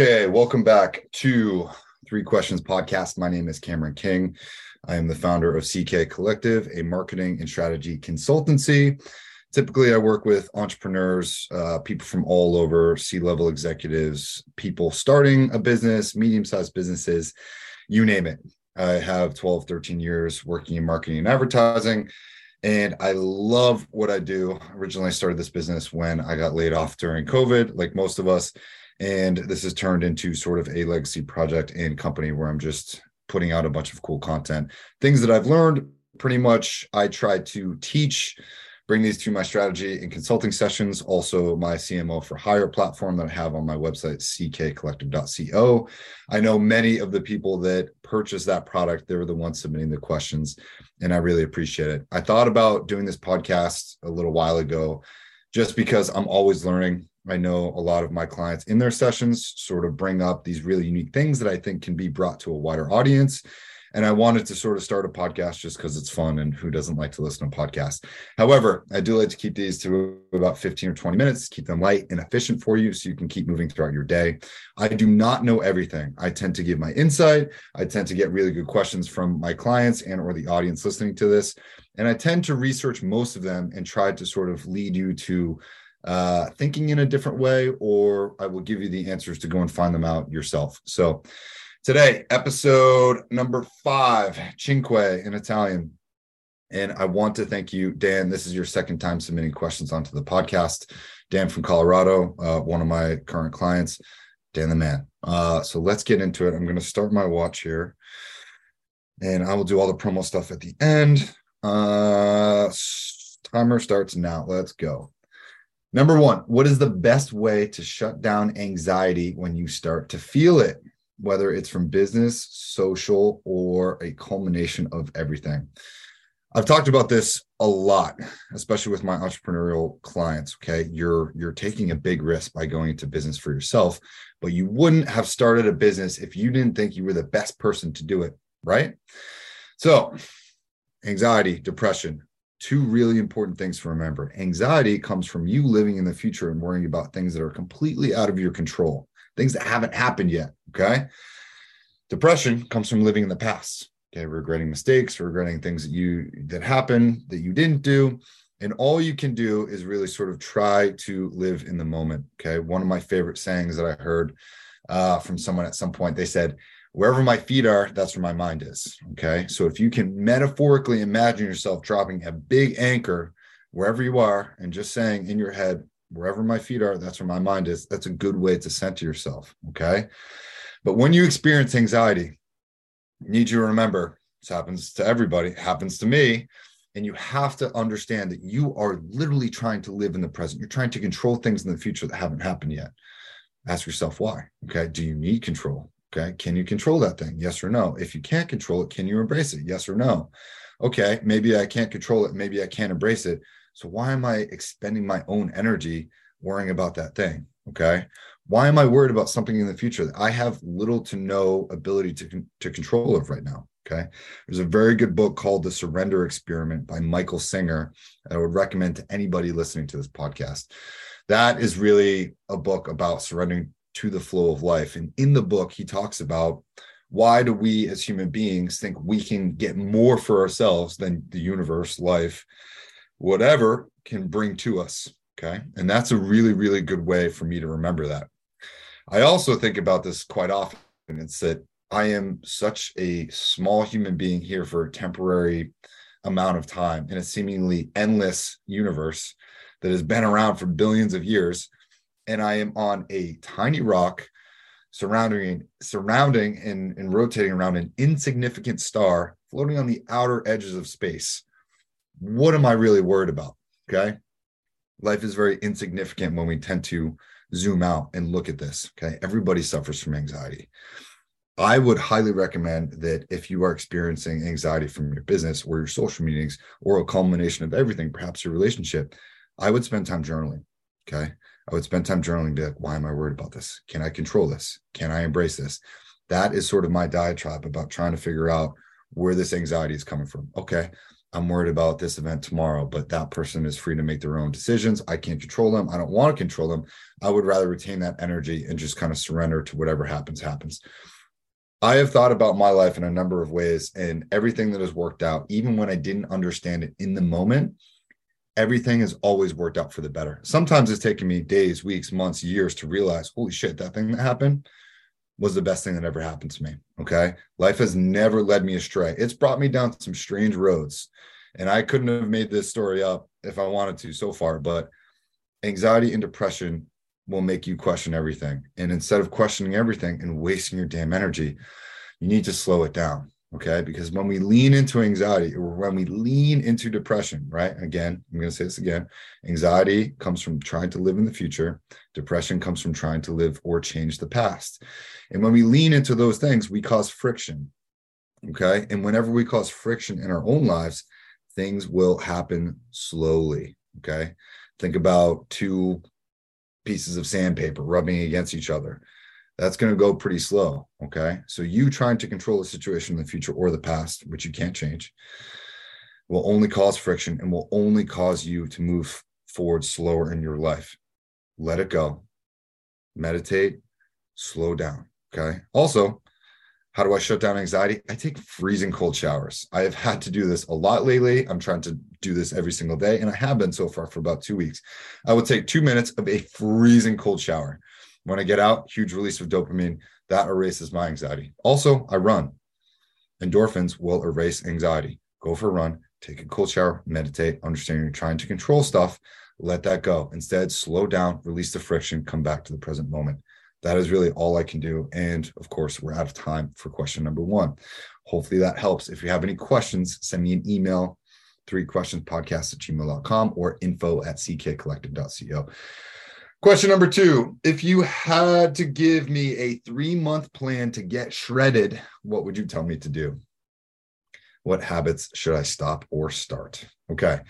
Okay, welcome back to Three Questions Podcast. My name is Cameron King. I am the founder of CK Collective, a marketing and strategy consultancy. Typically, I work with entrepreneurs, uh, people from all over, C level executives, people starting a business, medium sized businesses, you name it. I have 12, 13 years working in marketing and advertising and I love what I do. Originally, I started this business when I got laid off during COVID, like most of us. And this has turned into sort of a legacy project and company where I'm just putting out a bunch of cool content. Things that I've learned pretty much, I try to teach bring these to my strategy and consulting sessions. Also, my CMO for Hire platform that I have on my website, ckcollective.co. I know many of the people that purchase that product, they were the ones submitting the questions, and I really appreciate it. I thought about doing this podcast a little while ago just because I'm always learning. I know a lot of my clients in their sessions sort of bring up these really unique things that I think can be brought to a wider audience and I wanted to sort of start a podcast just because it's fun and who doesn't like to listen to podcasts. However, I do like to keep these to about 15 or 20 minutes, keep them light and efficient for you so you can keep moving throughout your day. I do not know everything. I tend to give my insight. I tend to get really good questions from my clients and or the audience listening to this. And I tend to research most of them and try to sort of lead you to uh, thinking in a different way, or I will give you the answers to go and find them out yourself. So Today, episode number five, Cinque in Italian. And I want to thank you, Dan. This is your second time submitting questions onto the podcast. Dan from Colorado, uh, one of my current clients, Dan the man. Uh, so let's get into it. I'm going to start my watch here and I will do all the promo stuff at the end. Uh, timer starts now. Let's go. Number one, what is the best way to shut down anxiety when you start to feel it? whether it's from business, social, or a culmination of everything. I've talked about this a lot, especially with my entrepreneurial clients. Okay. You're you're taking a big risk by going into business for yourself, but you wouldn't have started a business if you didn't think you were the best person to do it. Right. So anxiety, depression, two really important things to remember. Anxiety comes from you living in the future and worrying about things that are completely out of your control things that haven't happened yet. Okay. Depression comes from living in the past. Okay. Regretting mistakes, regretting things that you that happened that you didn't do. And all you can do is really sort of try to live in the moment. Okay. One of my favorite sayings that I heard uh, from someone at some point, they said, wherever my feet are, that's where my mind is. Okay. So if you can metaphorically imagine yourself dropping a big anchor wherever you are and just saying in your head, wherever my feet are, that's where my mind is. That's a good way to center yourself. Okay. But when you experience anxiety, you need you to remember this happens to everybody, happens to me. And you have to understand that you are literally trying to live in the present. You're trying to control things in the future that haven't happened yet. Ask yourself why. Okay. Do you need control? Okay. Can you control that thing? Yes or no? If you can't control it, can you embrace it? Yes or no? Okay. Maybe I can't control it. Maybe I can't embrace it so why am I expending my own energy worrying about that thing? Okay. Why am I worried about something in the future that I have little to no ability to, to control of right now? Okay. There's a very good book called The Surrender Experiment by Michael Singer that I would recommend to anybody listening to this podcast. That is really a book about surrendering to the flow of life. And in the book, he talks about why do we as human beings think we can get more for ourselves than the universe, life, whatever can bring to us. Okay. And that's a really, really good way for me to remember that. I also think about this quite often. It's that I am such a small human being here for a temporary amount of time in a seemingly endless universe that has been around for billions of years. And I am on a tiny rock surrounding surrounding and, and rotating around an insignificant star floating on the outer edges of space what am I really worried about? Okay. Life is very insignificant when we tend to zoom out and look at this. Okay. Everybody suffers from anxiety. I would highly recommend that if you are experiencing anxiety from your business or your social meetings or a culmination of everything, perhaps your relationship, I would spend time journaling. Okay. I would spend time journaling, be like, why am I worried about this? Can I control this? Can I embrace this? That is sort of my diatribe about trying to figure out where this anxiety is coming from. Okay, I'm worried about this event tomorrow, but that person is free to make their own decisions. I can't control them. I don't want to control them. I would rather retain that energy and just kind of surrender to whatever happens, happens. I have thought about my life in a number of ways and everything that has worked out, even when I didn't understand it in the moment, everything has always worked out for the better. Sometimes it's taken me days, weeks, months, years to realize, holy shit, that thing that happened was the best thing that ever happened to me. Okay. Life has never led me astray. It's brought me down some strange roads. And I couldn't have made this story up if I wanted to so far, but anxiety and depression will make you question everything. And instead of questioning everything and wasting your damn energy, you need to slow it down. Okay. Because when we lean into anxiety or when we lean into depression, right? Again, I'm going to say this again anxiety comes from trying to live in the future, depression comes from trying to live or change the past. And when we lean into those things, we cause friction. Okay. And whenever we cause friction in our own lives, things will happen slowly. Okay. Think about two pieces of sandpaper rubbing against each other that's going to go pretty slow. Okay. So you trying to control the situation in the future or the past, which you can't change, will only cause friction and will only cause you to move forward slower in your life. Let it go. Meditate, slow down. Okay. Also, how do I shut down anxiety? I take freezing cold showers. I have had to do this a lot lately. I'm trying to do this every single day, and I have been so far for about two weeks. I will take two minutes of a freezing cold shower. When I get out, huge release of dopamine that erases my anxiety. Also, I run. Endorphins will erase anxiety. Go for a run, take a cold shower, meditate, understand you're trying to control stuff, let that go. Instead, slow down, release the friction, come back to the present moment. That is really all I can do. And of course, we're out of time for question number one. Hopefully that helps. If you have any questions, send me an email, three questions podcast at gmail.com or info at ckcollective.co. Question number two If you had to give me a three month plan to get shredded, what would you tell me to do? What habits should I stop or start? Okay.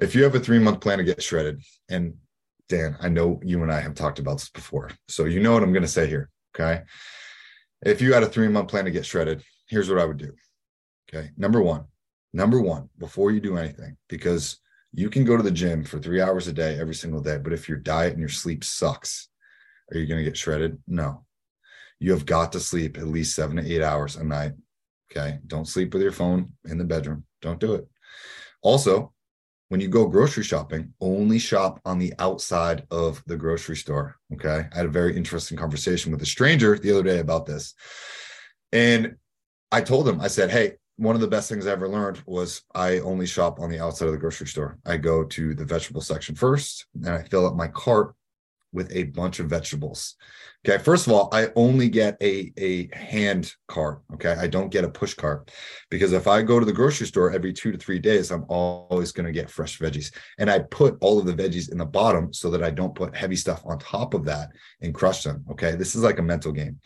If you have a three month plan to get shredded, and Dan, I know you and I have talked about this before. So you know what I'm going to say here. Okay. If you had a three month plan to get shredded, here's what I would do. Okay. Number one, number one, before you do anything, because you can go to the gym for three hours a day every single day, but if your diet and your sleep sucks, are you going to get shredded? No. You have got to sleep at least seven to eight hours a night. Okay. Don't sleep with your phone in the bedroom. Don't do it. Also, when you go grocery shopping, only shop on the outside of the grocery store. Okay. I had a very interesting conversation with a stranger the other day about this. And I told him, I said, Hey, one of the best things I ever learned was I only shop on the outside of the grocery store. I go to the vegetable section first and I fill up my cart with a bunch of vegetables. Okay. First of all, I only get a, a hand cart. Okay. I don't get a push cart because if I go to the grocery store every two to three days, I'm always going to get fresh veggies. And I put all of the veggies in the bottom so that I don't put heavy stuff on top of that and crush them. Okay. This is like a mental game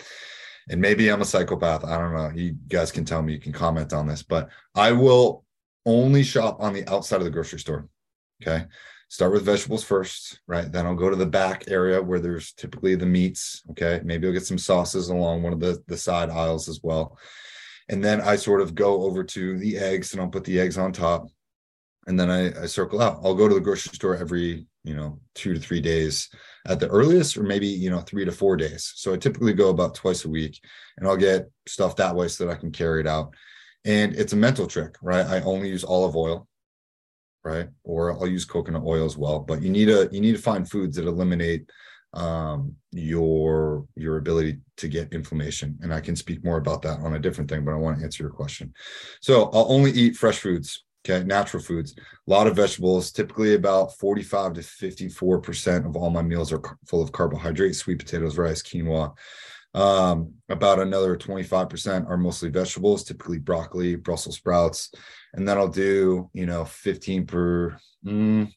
and maybe I'm a psychopath. I don't know. You guys can tell me, you can comment on this, but I will only shop on the outside of the grocery store. Okay. Start with vegetables first, right? Then I'll go to the back area where there's typically the meats. Okay. Maybe I'll get some sauces along one of the, the side aisles as well. And then I sort of go over to the eggs and I'll put the eggs on top. And then I, I circle out. I'll go to the grocery store every, you know, two to three days at the earliest, or maybe, you know, three to four days. So I typically go about twice a week and I'll get stuff that way so that I can carry it out. And it's a mental trick, right? I only use olive oil, right? Or I'll use coconut oil as well. But you need to you need to find foods that eliminate um, your your ability to get inflammation. And I can speak more about that on a different thing, but I want to answer your question. So I'll only eat fresh foods Okay, natural foods, a lot of vegetables. Typically, about 45 to 54% of all my meals are full of carbohydrates, sweet potatoes, rice, quinoa. Um, about another 25% are mostly vegetables, typically broccoli, Brussels sprouts. And then I'll do, you know, 15 per, mm,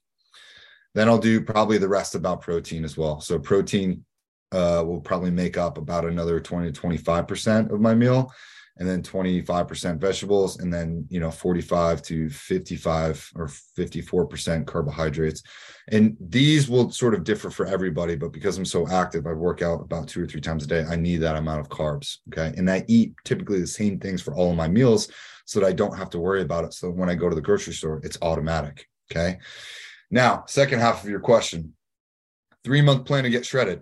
then I'll do probably the rest about protein as well. So protein uh, will probably make up about another 20 to 25% of my meal and then 25% vegetables, and then, you know, 45 to 55 or 54% carbohydrates. And these will sort of differ for everybody, but because I'm so active, I work out about two or three times a day. I need that amount of carbs. Okay. And I eat typically the same things for all of my meals so that I don't have to worry about it. So when I go to the grocery store, it's automatic. Okay. Now, second half of your question three month plan to get shredded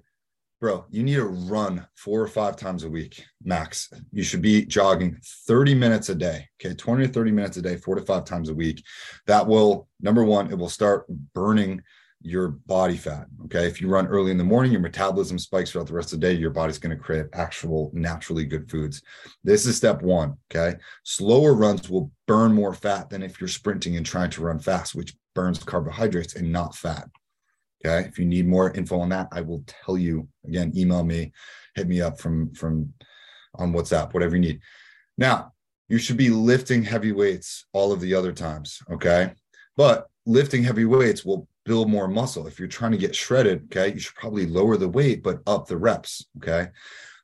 bro, you need to run four or five times a week max. You should be jogging 30 minutes a day. Okay. 20 to 30 minutes a day, four to five times a week. That will, number one, it will start burning your body fat. Okay. If you run early in the morning, your metabolism spikes throughout the rest of the day. Your body's going to crave actual naturally good foods. This is step one. Okay. Slower runs will burn more fat than if you're sprinting and trying to run fast, which burns carbohydrates and not fat. Okay. If you need more info on that, I will tell you again, email me, hit me up from, from on WhatsApp, whatever you need. Now, you should be lifting heavy weights all of the other times. Okay. But lifting heavy weights will build more muscle. If you're trying to get shredded, okay, you should probably lower the weight, but up the reps. Okay.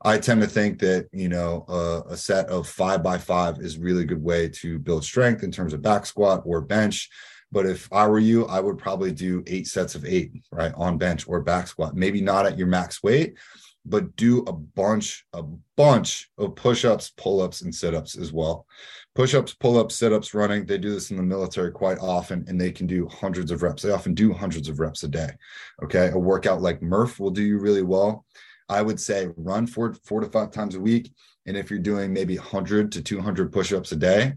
I tend to think that, you know, uh, a set of five by five is really good way to build strength in terms of back squat or bench. But if I were you, I would probably do eight sets of eight, right, on bench or back squat. Maybe not at your max weight, but do a bunch, a bunch of push-ups, pull-ups, and sit-ups as well. Push-ups, pull-ups, sit-ups, running. They do this in the military quite often, and they can do hundreds of reps. They often do hundreds of reps a day. Okay, a workout like Murph will do you really well. I would say run four, four to five times a week. And if you're doing maybe 100 to 200 push-ups a day,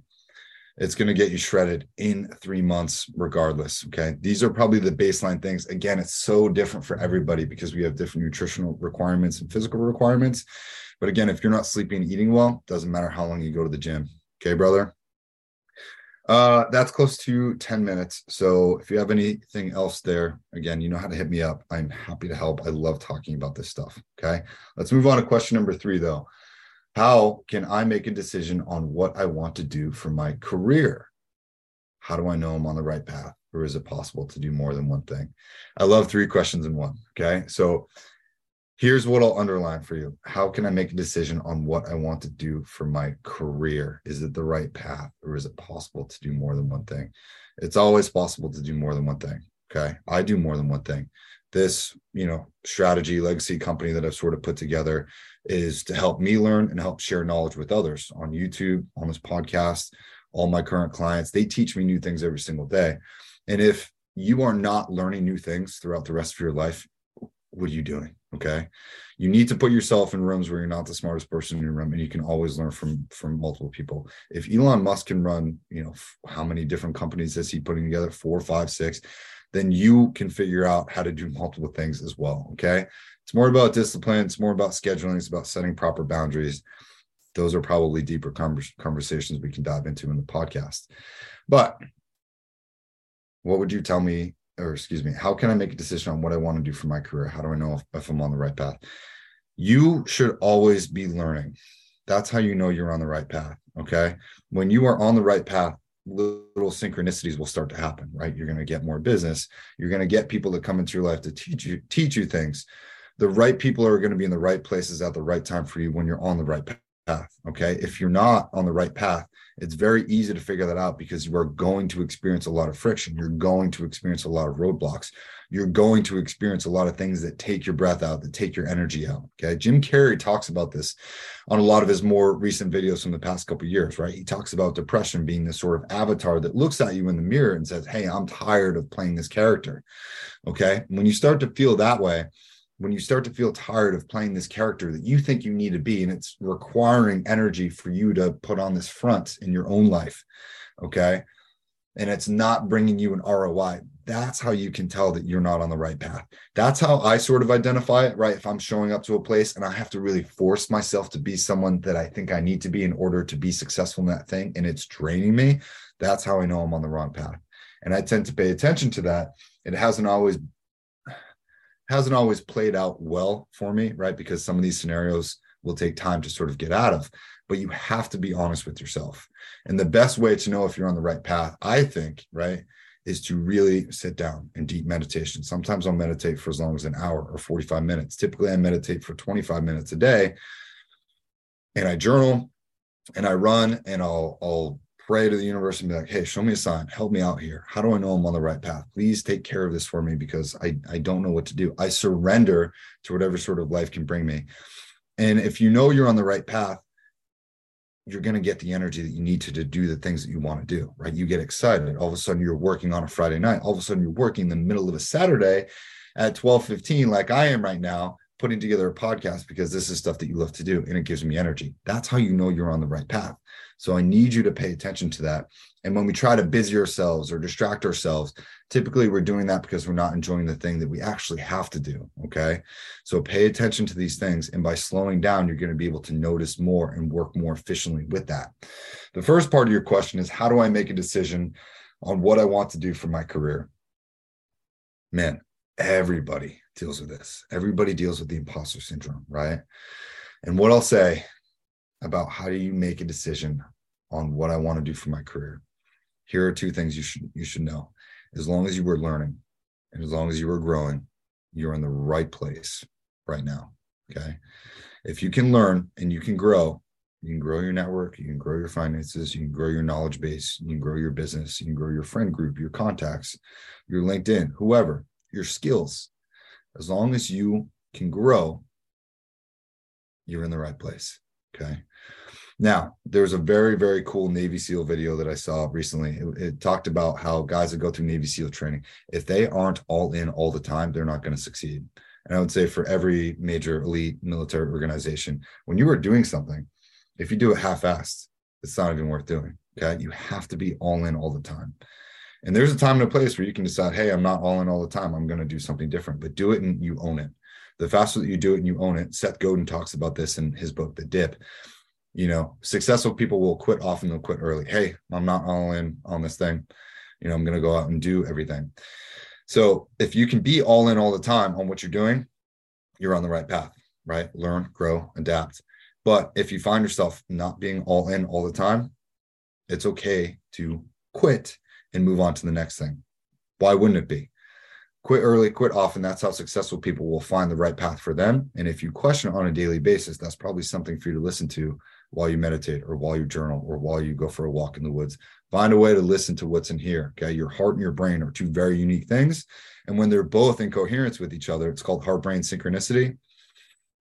it's going to get you shredded in three months regardless okay? These are probably the baseline things. Again it's so different for everybody because we have different nutritional requirements and physical requirements. But again if you're not sleeping and eating well doesn't matter how long you go to the gym okay brother? Uh that's close to 10 minutes. So if you have anything else there again you know how to hit me up. I'm happy to help. I love talking about this stuff okay? Let's move on to question number three though how can I make a decision on what I want to do for my career? How do I know I'm on the right path? Or is it possible to do more than one thing? I love three questions in one. Okay. So here's what I'll underline for you. How can I make a decision on what I want to do for my career? Is it the right path or is it possible to do more than one thing? It's always possible to do more than one thing. Okay. I do more than one thing. This, you know, strategy legacy company that I've sort of put together is to help me learn and help share knowledge with others on YouTube, on this podcast. All my current clients, they teach me new things every single day. And if you are not learning new things throughout the rest of your life, what are you doing? Okay. You need to put yourself in rooms where you're not the smartest person in your room and you can always learn from from multiple people. If Elon Musk can run, you know, how many different companies is he putting together? Four, five, six, then you can figure out how to do multiple things as well. Okay. It's more about discipline. It's more about scheduling. It's about setting proper boundaries. Those are probably deeper conversations we can dive into in the podcast. But what would you tell me, or excuse me, how can I make a decision on what I want to do for my career? How do I know if, if I'm on the right path? You should always be learning. That's how you know you're on the right path. Okay. When you are on the right path, little synchronicities will start to happen, right? You're going to get more business. You're going to get people that come into your life to teach you teach you things the right people are going to be in the right places at the right time for you when you're on the right path. Okay. If you're not on the right path, it's very easy to figure that out because you are going to experience a lot of friction. You're going to experience a lot of roadblocks. You're going to experience a lot of things that take your breath out, that take your energy out. Okay. Jim Carrey talks about this on a lot of his more recent videos from the past couple years, right? He talks about depression being this sort of avatar that looks at you in the mirror and says, Hey, I'm tired of playing this character. Okay. When you start to feel that way, when you start to feel tired of playing this character that you think you need to be and it's requiring energy for you to put on this front in your own life okay? And it's not bringing you an ROI that's how you can tell that you're not on the right path. That's how i sort of identify it right? If i'm showing up to a place and i have to really force myself to be someone that i think i need to be in order to be successful in that thing and it's draining me that's how i know i'm on the wrong path. And i tend to pay attention to that. It hasn't always hasn't always played out well for me, right? Because some of these scenarios will take time to sort of get out of, but you have to be honest with yourself. And the best way to know if you're on the right path, I think, right, is to really sit down and deep meditation. Sometimes I'll meditate for as long as an hour or 45 minutes. Typically, I meditate for 25 minutes a day and I journal and I run and I'll I'll pray to the universe and be like, hey, show me a sign, help me out here. How do I know I'm on the right path? Please take care of this for me because I, I don't know what to do. I surrender to whatever sort of life can bring me. And if you know you're on the right path, you're going to get the energy that you need to, to do the things that you want to do, right? You get excited. All of a sudden you're working on a Friday night. All of a sudden you're working in the middle of a Saturday at 12 15, like I am right now, putting together a podcast because this is stuff that you love to do and it gives me energy. That's how you know you're on the right path. So I need you to pay attention to that. And when we try to busy ourselves or distract ourselves, typically we're doing that because we're not enjoying the thing that we actually have to do. Okay. So pay attention to these things. And by slowing down, you're going to be able to notice more and work more efficiently with that. The first part of your question is how do I make a decision on what I want to do for my career? Man, everybody deals with this. Everybody deals with the imposter syndrome, right? And what I'll say about how do you make a decision on what I want to do for my career. Here are two things you should you should know. As long as you were learning and as long as you were growing, you're in the right place right now. Okay. If you can learn and you can grow, you can grow your network, you can grow your finances, you can grow your knowledge base, you can grow your business, you can grow your friend group, your contacts, your LinkedIn, whoever, your skills. As long as you can grow, you're in the right place. Okay. Now, there's a very, very cool Navy SEAL video that I saw recently. It, it, talked about how guys that go through Navy SEAL training, if they aren't all in all the time, they're not going to succeed. And I would say for every major elite military organization, when you are doing something, if you do it half assed, it's not even worth doing. Okay. You have to be all in all the time. And there's a time and a place where you can decide, hey, I'm not all in all the time. I'm going to do something different, but do it and you own it. The faster that you do it and you own it, Seth Godin talks about this in his book, The Dip you know, successful people will quit often, they'll quit early. Hey, I'm not all in on this thing. You know, I'm going to go out and do everything. So if you can be all in all the time on what you're doing, you're on the right path, right? Learn, grow, adapt. But if you find yourself not being all in all the time, it's okay to quit and move on to the next thing. Why wouldn't it be? Quit early, quit often. That's how successful people will find the right path for them. And if you question on a daily basis, that's probably something for you to listen to while you meditate or while you journal or while you go for a walk in the woods. Find a way to listen to what's in here. Okay. Your heart and your brain are two very unique things. And when they're both in coherence with each other, it's called heart brain synchronicity.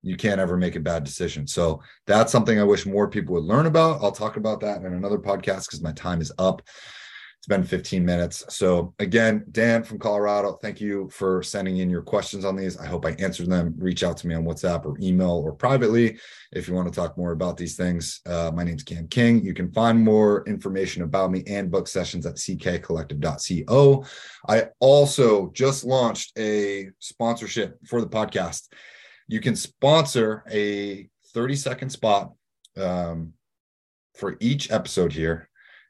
You can't ever make a bad decision. So that's something I wish more people would learn about. I'll talk about that in another podcast because my time is up. It's been 15 minutes. So, again, Dan from Colorado, thank you for sending in your questions on these. I hope I answered them. Reach out to me on WhatsApp or email or privately if you want to talk more about these things. Uh, my name's Cam King. You can find more information about me and book sessions at ckcollective.co. I also just launched a sponsorship for the podcast. You can sponsor a 30 second spot um, for each episode here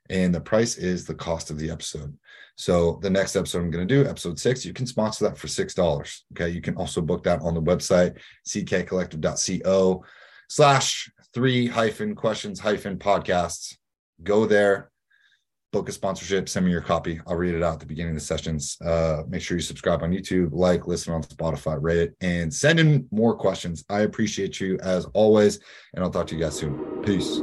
and the price is the cost of the episode. So the next episode I'm going to do, episode six, you can sponsor that for six dollars. Okay, you can also book that on the website ckcollective.co slash three hyphen questions hyphen podcasts. Go there, book a sponsorship, send me your copy. I'll read it out at the beginning of the sessions. Uh, make sure you subscribe on YouTube, like, listen on Spotify, rate and send in more questions. I appreciate you as always, and I'll talk to you guys soon. Peace.